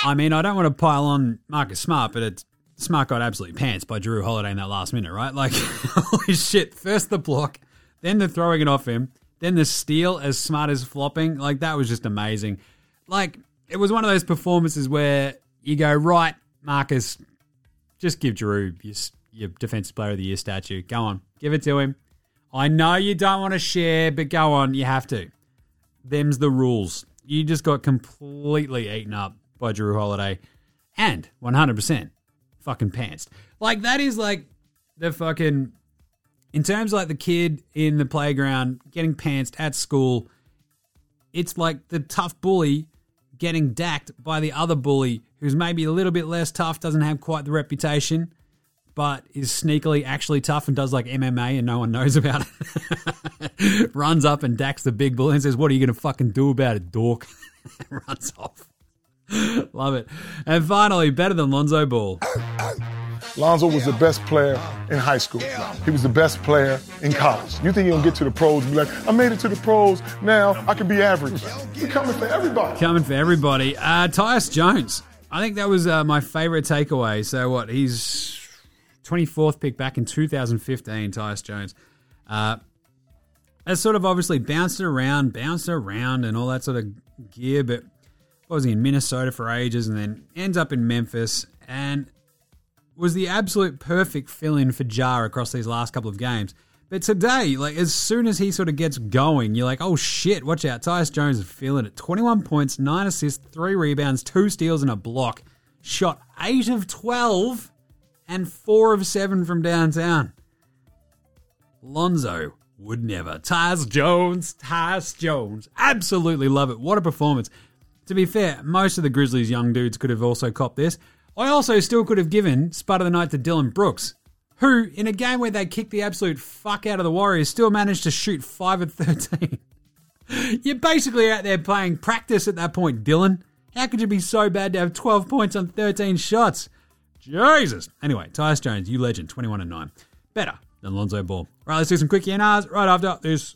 I mean, I don't want to pile on Marcus Smart, but it's Smart got absolutely pants by Jrue Holiday in that last minute, right? Like, <laughs> holy shit. First the block, then the throwing it off him, then the steal as Smart as flopping. Like, that was just amazing. Like, it was one of those performances where you go, right, Marcus, just give Jrue your, your Defensive Player of the Year statue. Go on, give it to him. I know you don't want to share, but go on, you have to. Them's the rules. You just got completely eaten up by Jrue Holiday and 100% fucking pantsed. Like, that is like the fucking. In terms of like the kid in the playground getting pantsed at school, it's like the tough bully getting dacked by the other bully who's maybe a little bit less tough, doesn't have quite the reputation, but is sneakily actually tough and does like MMA and no one knows <laughs> about it. <laughs> Runs up and dacks the big bully and says, What are you going to fucking do about it, dork? <laughs> Runs off. <laughs> Love it. And finally, better than Lonzo Ball. Lonzo was the best player in high school. He was the best player in college. You think he'll get to the pros and be like, I made it to the pros, now I can be average. We're coming for everybody. Coming for everybody. Uh, Tyus Jones. I think that was uh, my favorite takeaway. So, what? He's 24th pick back in 2015, Tyus Jones. Uh, has sort of obviously bounced around, bounced around, and all that sort of gear, but was in Minnesota for ages and then ends up in Memphis and was the absolute perfect fill in for Ja across these last couple of games. But today, like as soon as he sort of gets going, you're like, oh shit, watch out. Tyus Jones is feeling it. 21 points, 9 assists, 3 rebounds, 2 steals, and a block. Shot 8 of 12 and 4 of 7 from downtown. Lonzo would never. Tyus Jones, Tyus Jones. Absolutely love it. What a performance. To be fair, most of the Grizzlies young dudes could have also copped this. I also still could have given Spud of the Night to Dillon Brooks, who, in a game where they kicked the absolute fuck out of the Warriors, still managed to shoot 5 of 13. <laughs> You're basically out there playing practice at that point, Dillon. How could you be so bad to have 12 points on 13 shots? Jesus. Anyway, Tyus Jones, you legend, 21 and 9. Better than Lonzo Ball. Right, let's do some quick NRs right after this.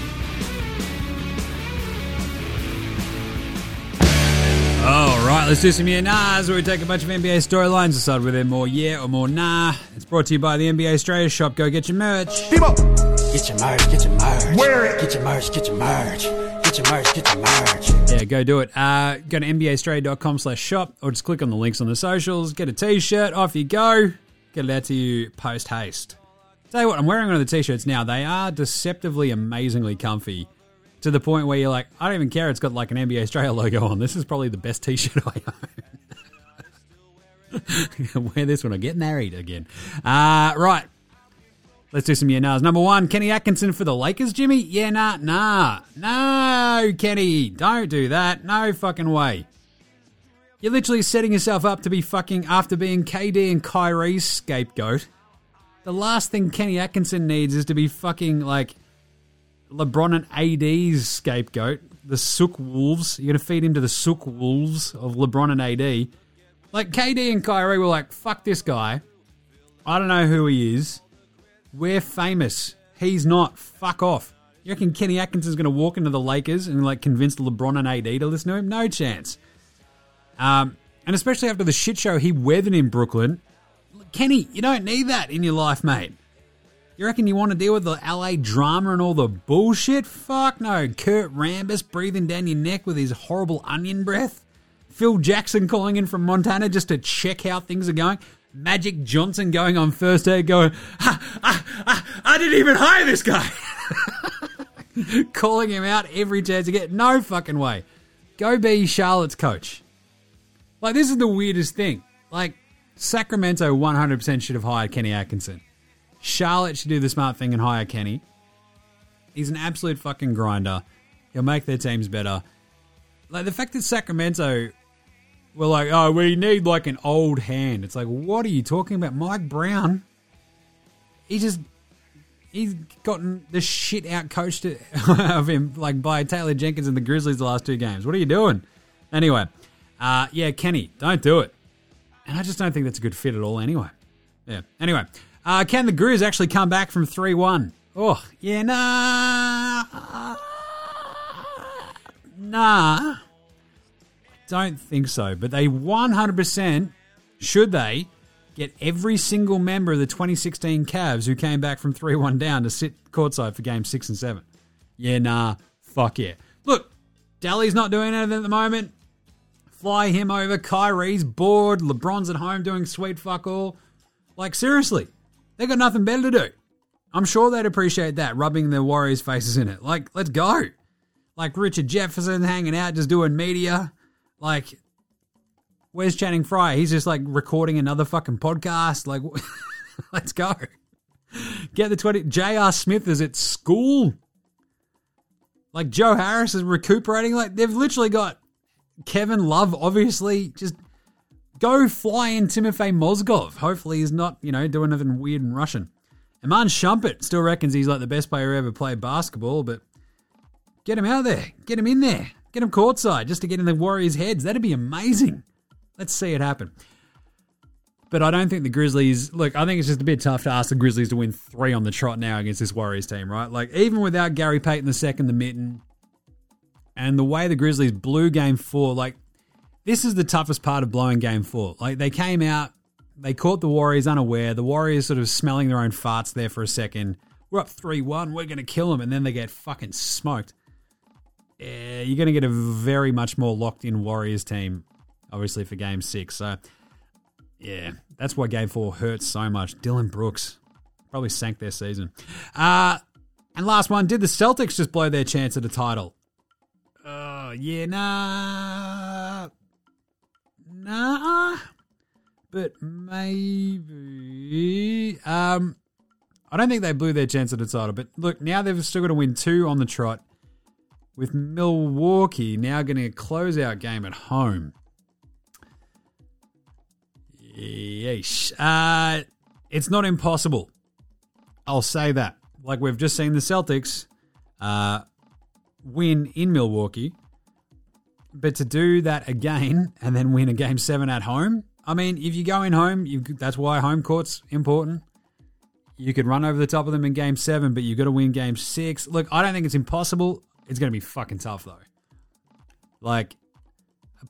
All right, let's do some yeah nahs where we take a bunch of NBA storylines, decide whether they're more yeah or more nah. It's brought to you by the NBA Straya shop. Go get your merch. Get your merch, get your merch. Wear it. Get your merch, get your merch. Get your merch, get your merch. Yeah, go do it. Uh, go to NBAstraya.com slash shop or just click on the links on the socials. Get a t-shirt. Off you go. Get it out to you post haste. Tell you what, I'm wearing one of the t-shirts now. They are deceptively amazingly comfy to the point where you're like, I don't even care. It's got like an NBA Straya logo on. This is probably the best t-shirt I own. <laughs> Wear this when I get married again. Uh, right. Let's do some yeah nahs. Number one, Kenny Atkinson for the Lakers, Jimmy? Yeah, nah, nah. No, Kenny. Don't do that. No fucking way. You're literally setting yourself up to be fucking after being KD and Kyrie's scapegoat. The last thing Kenny Atkinson needs is to be fucking like LeBron and AD's scapegoat. the Sook Wolves. You're going to feed into the Sook Wolves of LeBron and AD. Like KD and Kyrie were like, fuck this guy. I don't know who he is. We're famous. He's not. Fuck off. You reckon Kenny Atkinson's going to walk into the Lakers and like convince LeBron and AD to listen to him? No chance. Um, and especially after the shit show he weathered in Brooklyn, Kenny, you don't need that in your life, mate. You reckon you want to deal with the LA drama and all the bullshit? Fuck no. Kurt Rambis breathing down your neck with his horrible onion breath. Phil Jackson calling in from Montana just to check how things are going. Magic Johnson going on First Take going, ah, ah, ah, I didn't even hire this guy. <laughs> calling him out every chance you get. No fucking way. Go be Charlotte's coach. Like, this is the weirdest thing. Like, Sacramento 100% should have hired Kenny Atkinson. Charlotte should do the smart thing and hire Kenny. He's an absolute fucking grinder. He'll make their teams better. Like, the fact that Sacramento were like, oh, we need like an old hand. It's like, what are you talking about? Mike Brown, he just, he's gotten the shit out coached <laughs> of him like by Taylor Jenkins and the Grizzlies the last two games. What are you doing? Anyway, uh, yeah, Kenny, don't do it. And I just don't think that's a good fit at all anyway. Yeah. Anyway, uh, can the Grizz actually come back from 3 1? Oh, yeah, nah. Nah. Don't think so. But they 100%, should they, get every single member of the 2016 Cavs who came back from 3 1 down to sit courtside for game 6 and 7. Yeah, nah. Fuck yeah. Look, Delly's not doing anything at the moment. Fly him over. Kyrie's bored. LeBron's at home doing sweet fuck all. Like, seriously, they got nothing better to do. I'm sure they'd appreciate that, rubbing their Warriors' faces in it. Like, let's go. Like Richard Jefferson hanging out, just doing media. Like, where's Channing Frye? He's just like recording another fucking podcast. Like, <laughs> let's go. Get the 20. J.R. Smith is at school. Like, Joe Harris is recuperating. Like, they've literally got Kevin Love, obviously. Just go fly in Timofey Mozgov. Hopefully, he's not, you know, doing anything weird in Russian. Iman Shumpert still reckons he's like the best player ever played basketball, but get him out there. Get him in there. Get him courtside just to get in the Warriors' heads. That'd be amazing. Let's see it happen. But I don't think the Grizzlies. Look, I think it's just a bit tough to ask the Grizzlies to win three on the trot now against this Warriors team, right? Like, even without Gary Payton the second, the mitten, and the way the Grizzlies blew game four, like, this is the toughest part of blowing game four. Like, they came out, they caught the Warriors unaware. The Warriors sort of smelling their own farts there for a second. We're up 3 1. We're going to kill them. And then they get fucking smoked. Yeah, you're going to get a very much more locked in Warriors team, obviously, for game six. So, yeah, that's why game four hurts so much. Dillon Brooks probably sank their season. Uh, and last one, did the Celtics just blow their chance at a title? Oh, yeah, nah. Nah. But maybe. Um, I don't think they blew their chance at a title. But look, now they've still got to win two on the trot. With Milwaukee now getting a closeout game at home. Yeesh. Uh, it's not impossible. I'll say that. Like we've just seen the Celtics uh, win in Milwaukee. But to do that again and then win a game seven at home, I mean, if you go in home, you, that's why home court's important. You could run over the top of them in game seven, but you've got to win game six. Look, I don't think it's impossible. It's going to be fucking tough, though. Like,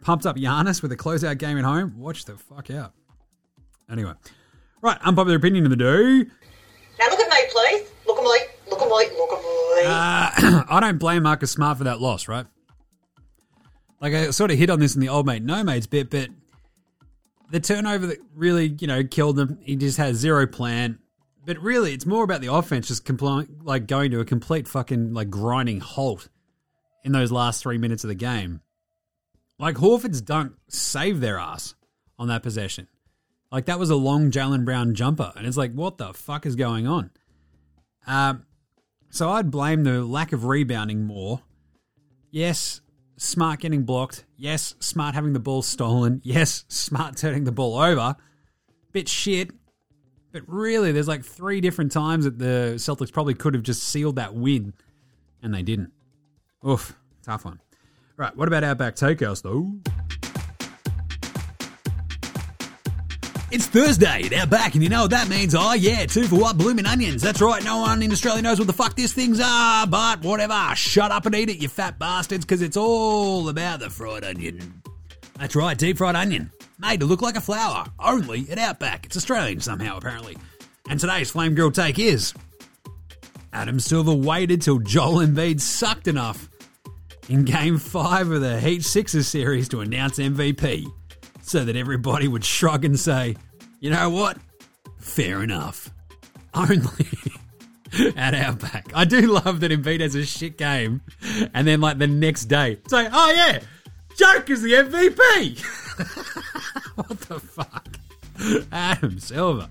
pumped up Giannis with a closeout game at home. Watch the fuck out. Anyway, right, unpopular opinion of the day. Now look at me, please. Look at me. Look at me. Look at me. Uh, <clears throat> I don't blame Marcus Smart for that loss, right? Like I sort of hit on this in the old mate no mates bit, but the turnover that really you know killed him. He just had zero plan. But really, it's more about the offense just compl- like going to a complete fucking like grinding halt in those last three minutes of the game. Like Horford's dunk saved their ass on that possession. Like that was a long Jaylen Brown jumper, and it's like, what the fuck is going on? Um, so I'd blame the lack of rebounding more. Yes, Smart getting blocked. Yes, Smart having the ball stolen. Yes, Smart turning the ball over. Bit shit. But really, there's like three different times that the Celtics probably could have just sealed that win, and they didn't. Oof. Tough one. Right, what about Outback Takehouse, though? It's Thursday at back, and you know what that means. Oh, yeah, two for what? Blooming onions. That's right, no one in Australia knows what the fuck these things are, but whatever. Shut up and eat it, you fat bastards, because it's all about the fried onion. That's right, deep fried onion. Made to look like a flower, only at Outback. It's Australian somehow, apparently. And today's Flame Grill take is Adam Silver waited till Joel Embiid sucked enough in Game 5 of the Heat Sixers series to announce MVP so that everybody would shrug and say, you know what? Fair enough. Only <laughs> at our back. I do love that Embiid has a shit game and then, like, the next day say, oh yeah, Joke is the MVP. <laughs> what the fuck? Adam Silver.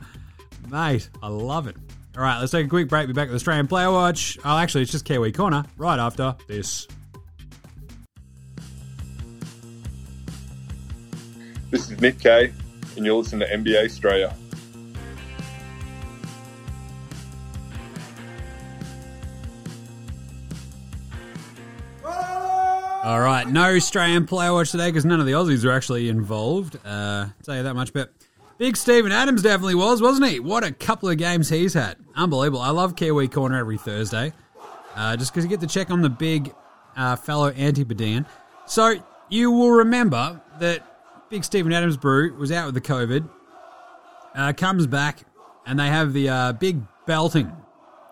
Mate, I love it. All right, let's take a quick break. Be back with Strayan Player Watch. Oh, actually, it's just Kiwi Corner right after this. This is Nick Kay, and you're listening to NBA Straya. All right, no Strayan Player Watch today because none of the Aussies are actually involved. Uh, tell you that much, but Big Steven Adams definitely was, wasn't he? What a couple of games he's had. Unbelievable. I love Kiwi Corner every Thursday uh, just because you get to check on the big uh, fellow Antipodean. So you will remember that Big Steven Adams Brew was out with the COVID, uh, comes back, and they have the uh, big belting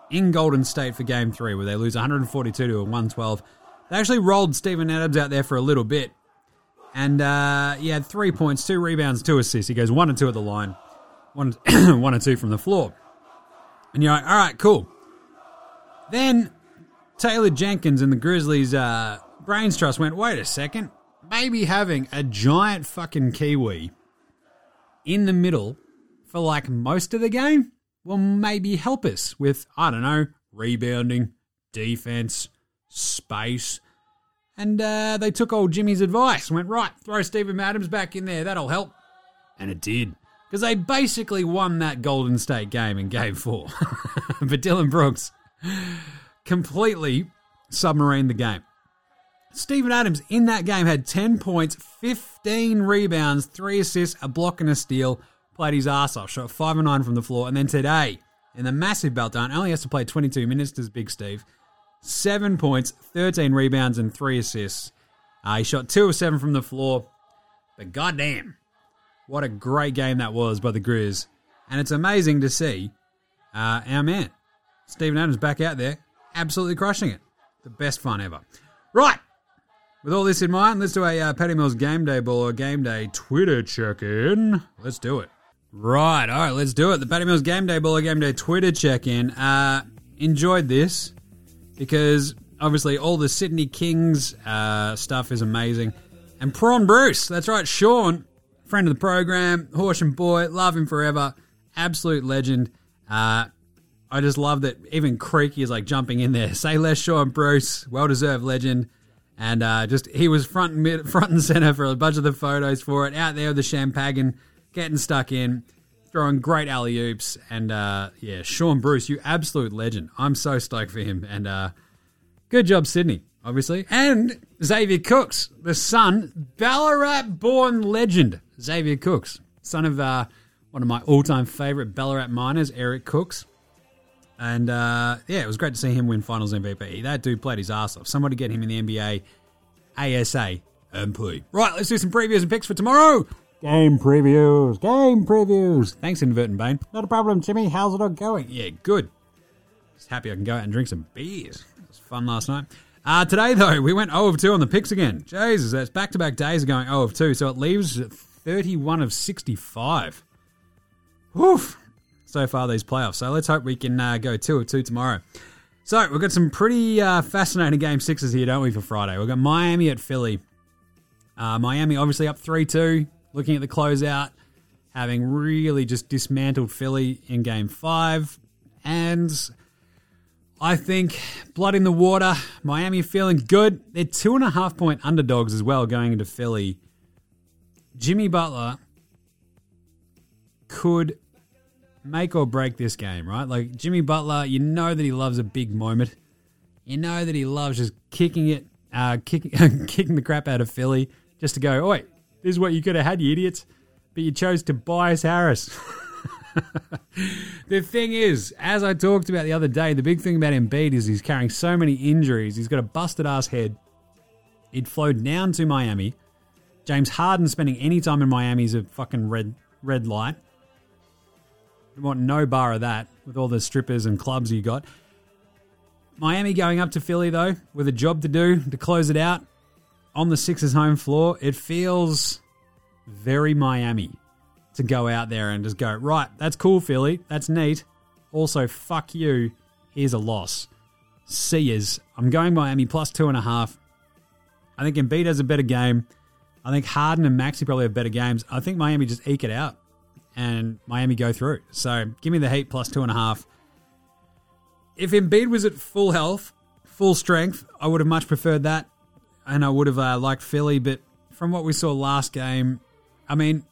in Golden State for Game 3 where they lose 142 to 112. They actually rolled Steven Adams out there for a little bit. And uh, he had three points, two rebounds, two assists. He goes one and two at the line, one, <clears throat> one and two from the floor. And you're like, all right, cool. Then Taylor Jenkins and the Grizzlies uh, Brains Trust went, wait a second. Maybe having a giant fucking Kiwi in the middle for like most of the game will maybe help us with, I don't know, rebounding, defense, space. And uh, they took old Jimmy's advice and went, right, throw Steven Adams back in there. That'll help. And it did. Because they basically won that Golden State game in game four. <laughs> but Dillon Brooks completely submarined the game. Steven Adams in that game had 10 points, 15 rebounds, 3 assists, a block and a steal. Played his ass off, shot 5 and 9 from the floor. And then today, in the massive belt down, only has to play 22 minutes, does Big Steve. 7 points, 13 rebounds, and 3 assists. Uh, he shot 2 of 7 from the floor. But goddamn, what a great game that was by the Grizz. And it's amazing to see uh, our man, Steven Adams, back out there, absolutely crushing it. The best fun ever. Right. With all this in mind, let's do a uh, Patty Mills Game Day Ball or Game Day Twitter check in. Let's do it. Right, all right, let's do it. The Patty Mills Game Day Ball or Game Day Twitter check in. Uh, enjoyed this because obviously all the Sydney Kings uh, stuff is amazing. And Prawn Bruce, that's right, Shaun, friend of the program, Horsham boy, love him forever, absolute legend. Uh, I just love that even Creaky is like jumping in there. <laughs> Say less, Shaun Bruce, well deserved legend. And uh, just he was front and mid, <laughs> front and center for a bunch of the photos for it. Out there with the champagne, getting stuck in, throwing great alley oops, and uh, yeah, Shaun Bruce, you absolute legend. I'm so stoked for him, and uh, good job, Sydney, obviously, and Xavier Cooks, the son, Ballarat-born legend, Xavier Cooks, son of uh, one of my all-time favorite Ballarat miners, Eric Cooks. And uh, yeah, it was great to see him win Finals MVP. That dude played his ass off. Somebody get him in the NBA ASA MP. Right, let's do some previews and picks for tomorrow. Game previews, game previews. Thanks, Inverton Bane. Not a problem, Jimmy. How's it all going? Yeah, good. Just happy I can go out and drink some beers. It was fun last night. Uh, today, though, we went 0 of 2 on the picks again. Jesus, that's back to back days of going 0 of 2, so it leaves 31 of 65. Woof so far these playoffs. So let's hope we can uh, go two of two tomorrow. So we've got some pretty uh, fascinating game sixes here, don't we, for Friday? We've got Miami at Philly. Uh, Miami obviously up 3 2, looking at the closeout, having really just dismantled Philly in game five. And I think blood in the water. Miami feeling good. They're two and a half point underdogs as well going into Philly. Jimmy Butler could make or break this game, right? Like Jimmy Butler, you know that he loves a big moment. You know that he loves just kicking it uh, kicking, <laughs> kicking the crap out of Philly just to go, oi, this is what you could have had, you idiots. But you chose to Tobias Harris. <laughs> the thing is, as I talked about the other day, the big thing about Embiid is he's carrying so many injuries. He's got a busted ass head. He'd flowed down to Miami. James Harden spending any time in Miami is a fucking red red light. Want no bar of that with all the strippers and clubs you got. Miami going up to Philly though with a job to do to close it out on the Sixers home floor. It feels very Miami to go out there and just go, right, that's cool, Philly. That's neat. Also, fuck you. Here's a loss. See yous. I'm going Miami plus two and a half. I think Embiid has a better game. I think Harden and Maxey probably have better games. I think Miami just eke it out and Miami go through. So give me the Heat plus two and a half. If Embiid was at full health, full strength, I would have much preferred that. And I would have uh, liked Philly. But from what we saw last game, I mean,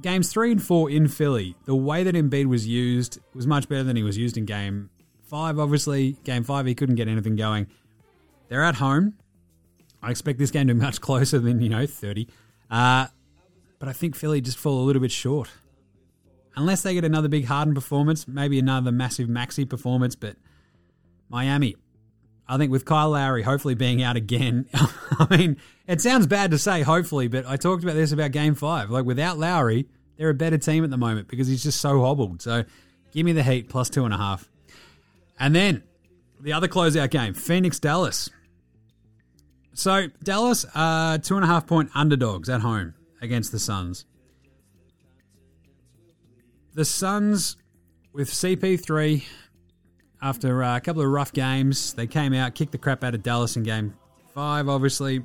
games three and four in Philly, the way that Embiid was used was much better than he was used in game five, obviously. Game five, he couldn't get anything going. They're at home. I expect this game to be much <laughs> closer than, you know, 30. Uh, but I think Philly just fall a little bit short. Unless they get another big Harden performance, maybe another massive Maxey performance, but Miami. I think with Kyle Lowry hopefully being out again, <laughs> I mean, it sounds bad to say hopefully, but I talked about this about game five. Like without Lowry, they're a better team at the moment because he's just so hobbled. So give me the Heat plus two and a half. And then the other closeout game, Phoenix Dallas. So Dallas are two and a half point underdogs at home against the Suns. The Suns with CP3 after uh, a couple of rough games, they came out, kicked the crap out of Dallas in game five, obviously.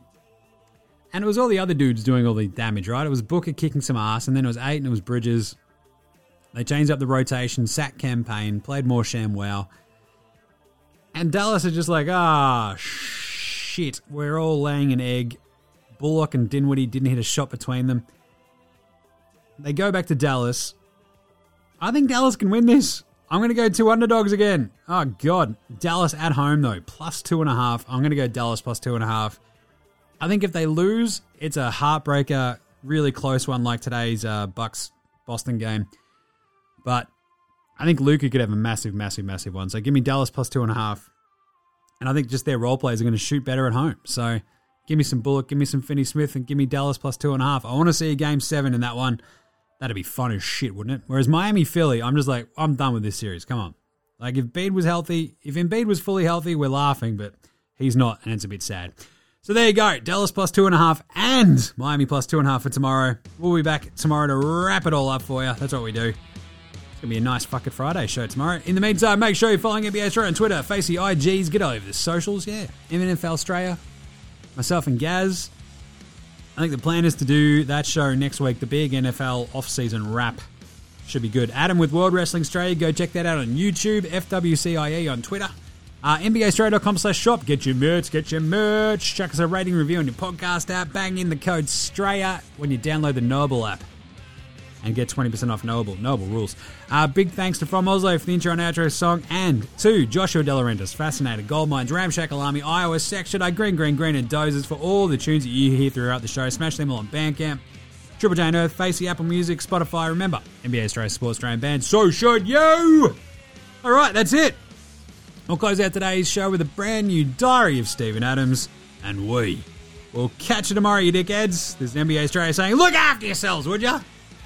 And it was all the other dudes doing all the damage, right? It was Booker kicking some ass, and then it was Ayton and it was Bridges. They changed up the rotation, sack Cam Payne, played more sham wow. And Dallas are just like, ah, shit, we're all laying an egg. Bullock and Dinwiddie didn't hit a shot between them. They go back to Dallas. I think Dallas can win this. I'm going to go two underdogs again. Oh, God. Dallas at home, though, plus two and a half. I'm going to go Dallas plus two and a half. I think if they lose, it's a heartbreaker, really close one like today's uh, Bucks Boston game. But I think Luka could have a massive, massive, massive one. So give me Dallas plus two and a half. And I think just their role players are going to shoot better at home. So give me some Bullock, give me some Finney Smith, and give me Dallas plus two and a half. I want to see a game seven in that one. That'd be fun as shit, wouldn't it? Whereas Miami Philly, I'm just like, I'm done with this series. Come on. Like if Embiid was healthy, if Embiid was fully healthy, we're laughing, but he's not, and it's a bit sad. So there you go. Dallas plus two and a half and Miami plus two and a half for tomorrow. We'll be back tomorrow to wrap it all up for you. That's what we do. It's to be a nice Fuck It Friday show tomorrow. In the meantime, make sure you're following NBA Straya on Twitter, Facey IGs, get over the socials, yeah. NFL Straya, myself and Gaz. I think the plan is to do that show next week, the big NFL off-season wrap. Should be good. Adam with World Wrestling Australia, go check that out on YouTube, FWCIE on Twitter. Uh, NBAstraya.com slash shop. Get your merch, get your merch. Check us a rating review on your podcast app. Bang in the code STRAYA when you download the Knowable app. And get 20% off Knowable. Knowable rules. Uh, big thanks to From Oslo for the intro and outro song. And to Joshua Delarentis, Fascinated, Goldmines, Ramshackle Army, Iowa, Section, I Green, Green, Green, and Dozers for all the tunes that you hear throughout the show. Smash them all on Bandcamp. Triple J Unearthed, Facey, Apple Music, Spotify. Remember, NBA Straya Sports Australian Band. So should you! All right, that's it. We'll close out today's show with a brand new Diary of Steven Adams, and we will catch you tomorrow, you dickheads. This is NBA Straya saying, look after yourselves, would ya?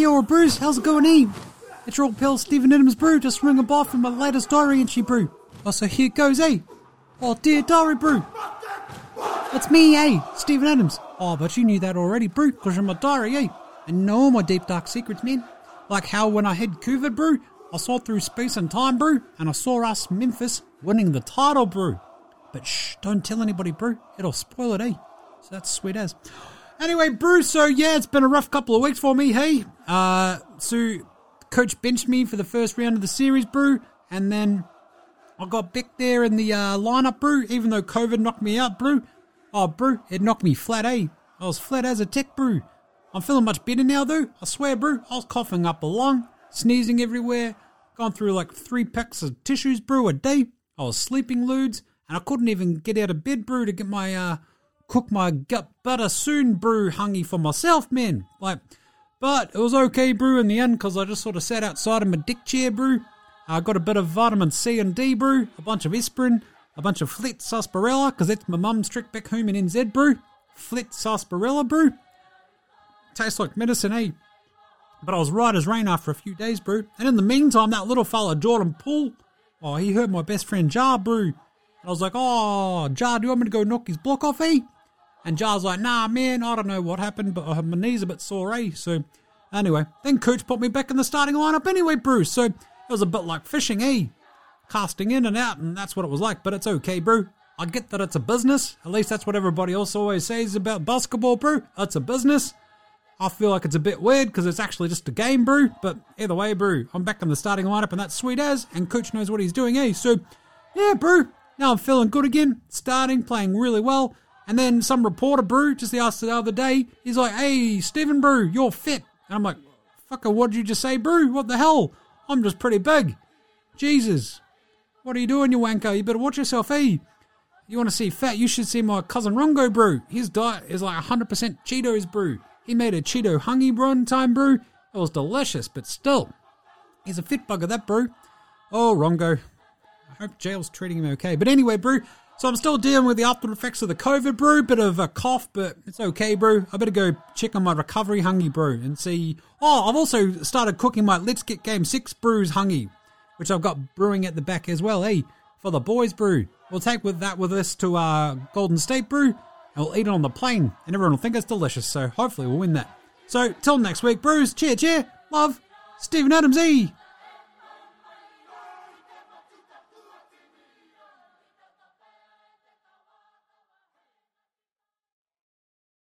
kia ora, Bruce. How's it going, Eve? It's your old pal Steven Adams Brew, just ringing by from my latest diary entry brew. Oh, so here goes, eh? Oh, dear diary brew. That's me, eh? Steven Adams. Oh, but you knew that already, brew, because you're my diary, eh? And know my deep dark secrets, man. Like how when I had COVID, brew, I saw through space and time, brew, and I saw us, Memphis, winning the title, brew. But shh, don't tell anybody, brew. It'll spoil it, eh? So that's sweet as. Anyway, brew, so yeah, it's been a rough couple of weeks for me, hey? Uh, so coach benched me for the first round of the series, brew, and then I got back there in the uh, lineup, brew, even though COVID knocked me out, brew. Oh, brew, it knocked me flat, eh? I was flat as a tick, brew. I'm feeling much better now, though. I swear, brew, I was coughing up a lung, sneezing everywhere, gone through like three packs of tissues, brew, a day. I was sleeping lewds, and I couldn't even get out of bed, brew, to get my, uh, cook my gut butter soon, brew, hungy for myself, man. Like, but it was okay, brew, in the end, because I just sort of sat outside in my dick chair, brew. I got a bit of vitamin C and D, brew, a bunch of aspirin, a bunch of flit sarsaparilla, because that's my mum's trick back home in NZ, brew. Flit sarsaparilla, brew. Tastes like medicine, eh? But I was right as rain after a few days, brew. And in the meantime, that little fella, Jordan Poole, oh, he heard my best friend Ja, brew. And I was like, oh, Ja, do you want me to go knock his block off, eh? And Ja's like, nah, man, I don't know what happened, but my knee's a bit sore, eh? So, anyway, then Coach put me back in the starting lineup anyway, brew. So, it was a bit like fishing, eh? Casting in and out, and that's what it was like, but it's okay, brew. I get that it's a business. At least that's what everybody else always says about basketball, brew. It's a business. I feel like it's a bit weird because it's actually just a game, brew. But either way, brew, I'm back in the starting lineup, and that's sweet as. And coach knows what he's doing, eh? So, yeah, brew. Now I'm feeling good again. Starting, playing really well. And then some reporter, brew, just asked the other day, he's like, "Hey, Steven, brew, you're fit." And I'm like, "Fucker, what did you just say, brew? What the hell? I'm just pretty big." Jesus, what are you doing, you wanker? You better watch yourself, eh? You want to see fat? You should see my cousin Rongo, brew. His diet is like 100% Cheetos, brew. He made a Cheeto hungy one time, brew. It was delicious, but still, he's a fit bugger, that brew. Oh, Rongo. I hope jail's treating him okay. But anyway, brew. So I'm still dealing with the after effects of the COVID, brew. Bit of a cough, but it's okay, brew. I better go check on my recovery hungy, brew, and see. Oh, I've also started cooking my Let's Get Game 6 brews hungy, which I've got brewing at the back as well, eh? For the boys, brew. We'll take with that with us to uh, Golden State, brew, and we'll eat it on the plane, and everyone will think it's delicious, so hopefully we'll win that. So, till next week, brews, cheer, cheer, love, Steven Adams, E.